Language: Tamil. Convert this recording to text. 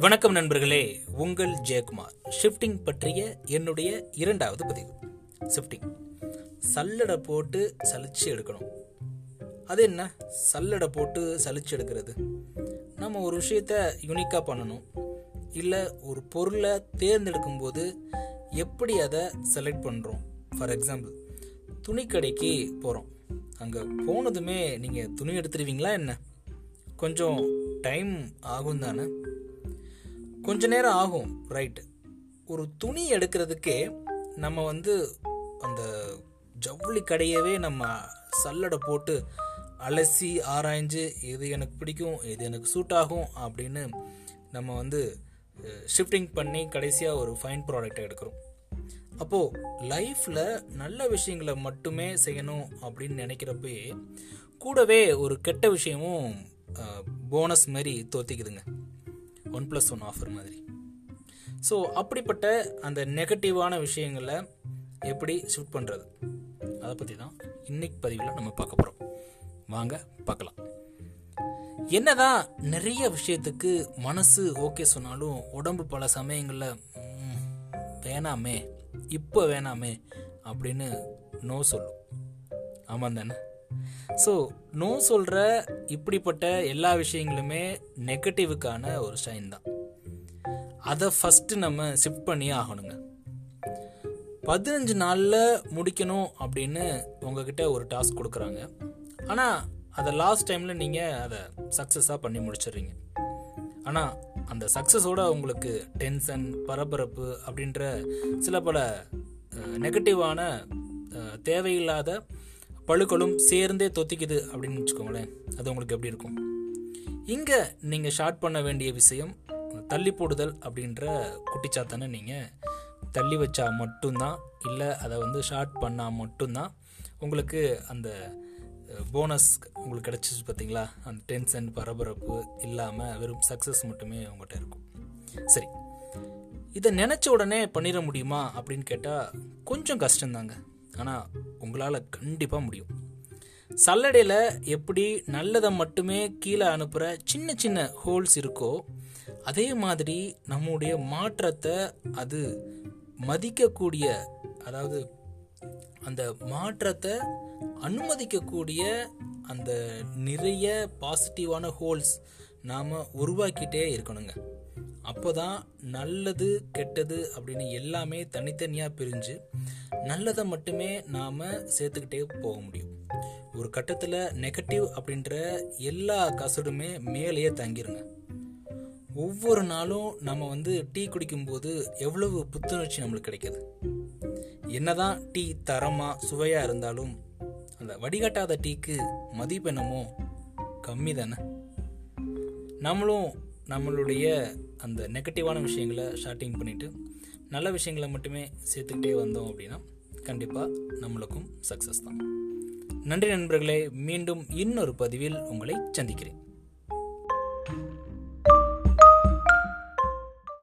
வணக்கம் நண்பர்களே உங்கள் ஜெயக்குமார். ஷிஃப்டிங் பற்றிய என்னுடைய இரண்டாவது பதிவு. ஷிஃப்டிங் சல்லடை போட்டு சலிச்சு எடுக்கணும். அது என்ன? சல்லடை போட்டு சலிச்சு எடுக்கிறது. நம்ம ஒரு விஷயத்த யுனிக்காக பண்ணணும். இல்லை ஒரு பொருளை தேர்ந்தெடுக்கும் போது எப்படி அதை செலக்ட் பண்ணுறோம் ஃபார் எக்ஸாம்பிள் துணிக்கடைக்கு போகிறோம் அங்கே போனதுமே நீங்கள் துணி எடுத்துருவீங்களா என்ன? கொஞ்சம் டைம் ஆகும் தானே கொஞ்ச நேரம் ஆகும் ரைட்டு ஒரு துணி எடுக்கிறதுக்கே நம்ம வந்து அந்த ஜவுளி கடையவே நம்ம சல்லடை போட்டு அலசி ஆராய்ஞ்சு இது எனக்கு பிடிக்கும் இது எனக்கு சூட் ஆகும் அப்படின்னு நம்ம வந்து ஷிஃப்டிங் பண்ணி கடைசியாக ஒரு ஃபைன் ப்ராடக்டை எடுக்கிறோம். அப்போது லைஃப்பில் நல்ல விஷயங்களை மட்டுமே செய்யணும் அப்படின்னு நினைக்கிறப்பே கூடவே ஒரு கெட்ட விஷயமும் போனஸ் மாதிரி தோத்திக்குதுங்க. ஒன் ப்ளஸ் ஒன் ஆஃபர் மாதிரி. ஸோ அப்படிப்பட்ட அந்த நெகட்டிவான விஷயங்களை எப்படி ஷூட் பண்ணுறது அதை பற்றி தான் இன்னைக்கு பதிவில் நம்ம பார்க்க போகிறோம் வாங்க பார்க்கலாம். என்னதான் நிறைய விஷயத்துக்கு மனசு ஓகே சொன்னாலும் உடம்பு பல சமயங்களில் வேணாமே இப்போ வேணாமே அப்படின்னு நோ சொல்லும். ஆமாம் தானே? ஸோ நோ சொல்கிற இப்படிப்பட்ட எல்லா விஷயங்களுமே நெகட்டிவுக்கான ஒரு ஷைன் தான். அதை ஃபஸ்ட்டு நம்ம ஷிஃப்ட் பண்ணியே ஆகணுங்க. பதினஞ்சு நாளில் முடிக்கணும் அப்படின்னு உங்ககிட்ட ஒரு டாஸ்க் கொடுக்குறாங்க. ஆனால் அதை லாஸ்ட் டைமில் நீங்கள் அதை சக்ஸஸாக பண்ணி முடிச்சிடுறீங்க. ஆனால் அந்த சக்ஸஸோட உங்களுக்கு டென்ஷன் பரபரப்பு அப்படின்ற சில பல நெகட்டிவான தேவையில்லாத பழுக்களும் சேர்ந்தே தொத்திக்குது அப்படின்னு வச்சுக்கோங்களேன். அது உங்களுக்கு எப்படி இருக்கும்? இங்கே நீங்கள் ஷார்ட் பண்ண வேண்டிய விஷயம் தள்ளி போடுதல் அப்படின்ற குட்டிச்சாத்தானே நீங்கள் தள்ளி வச்சா மட்டும்தான் இல்லை அதை வந்து ஷார்ட் பண்ணால் மட்டும்தான் உங்களுக்கு அந்த போனஸ் உங்களுக்கு கிடச்சிச்சு பார்த்தீங்களா? அந்த டென்ஷன் பரபரப்பு இல்லாமல் வெறும் சக்ஸஸ் மட்டுமே உங்கள்கிட்ட இருக்கும். சரி. இதை நினச்ச உடனே பண்ணிட முடியுமா அப்படின்னு கேட்டால் கொஞ்சம் கஷ்டம்தாங்க. ஆனால் உங்களால் கண்டிப்பாக முடியும். சல்லடையில் எப்படி நல்லதை மட்டுமே கீழே அனுப்புகிற சின்ன சின்ன ஹோல்ஸ் இருக்கோ அதே மாதிரி நம்முடைய மாற்றத்தை அது மதிக்கக்கூடிய அதாவது அந்த மாற்றத்தை அனுமதிக்கக்கூடிய அந்த நிறைய பாசிட்டிவான ஹோல்ஸ் நாம் உருவாக்கிட்டே இருக்கணுங்க. அப்போ தான் நல்லது கெட்டது அப்படின்னு எல்லாமே தனித்தனியாக பிரிஞ்சு நல்லதை மட்டுமே நாம் சேர்த்துக்கிட்டே போக முடியும். ஒரு கட்டத்தில் நெகட்டிவ் அப்படின்ற எல்லா கசடுமே மேலேயே தங்கிருங்க. ஒவ்வொரு நாளும் நம்ம வந்து டீ குடிக்கும்போது எவ்வளவு புத்துணர்ச்சி நம்மளுக்கு கிடைக்கிது? என்னதான் டீ தரமாக சுவையாக இருந்தாலும் அந்த வடிகட்டாத டீக்கு மதிப்பெண்ணமோ கம்மி தானே நம்மளும் நம்மளுடைய அந்த நெகட்டிவான விஷயங்களை ஷார்ட்டிங் பண்ணிவிட்டு நல்ல விஷயங்களை மட்டுமே சேர்த்துக்கிட்டே வந்தோம் அப்படின்னா கண்டிப்பாக நம்மளுக்கும் சக்ஸஸ் தான். நன்றி நண்பர்களே மீண்டும் இன்னொரு பதிவில் உங்களை சந்திக்கிறேன்.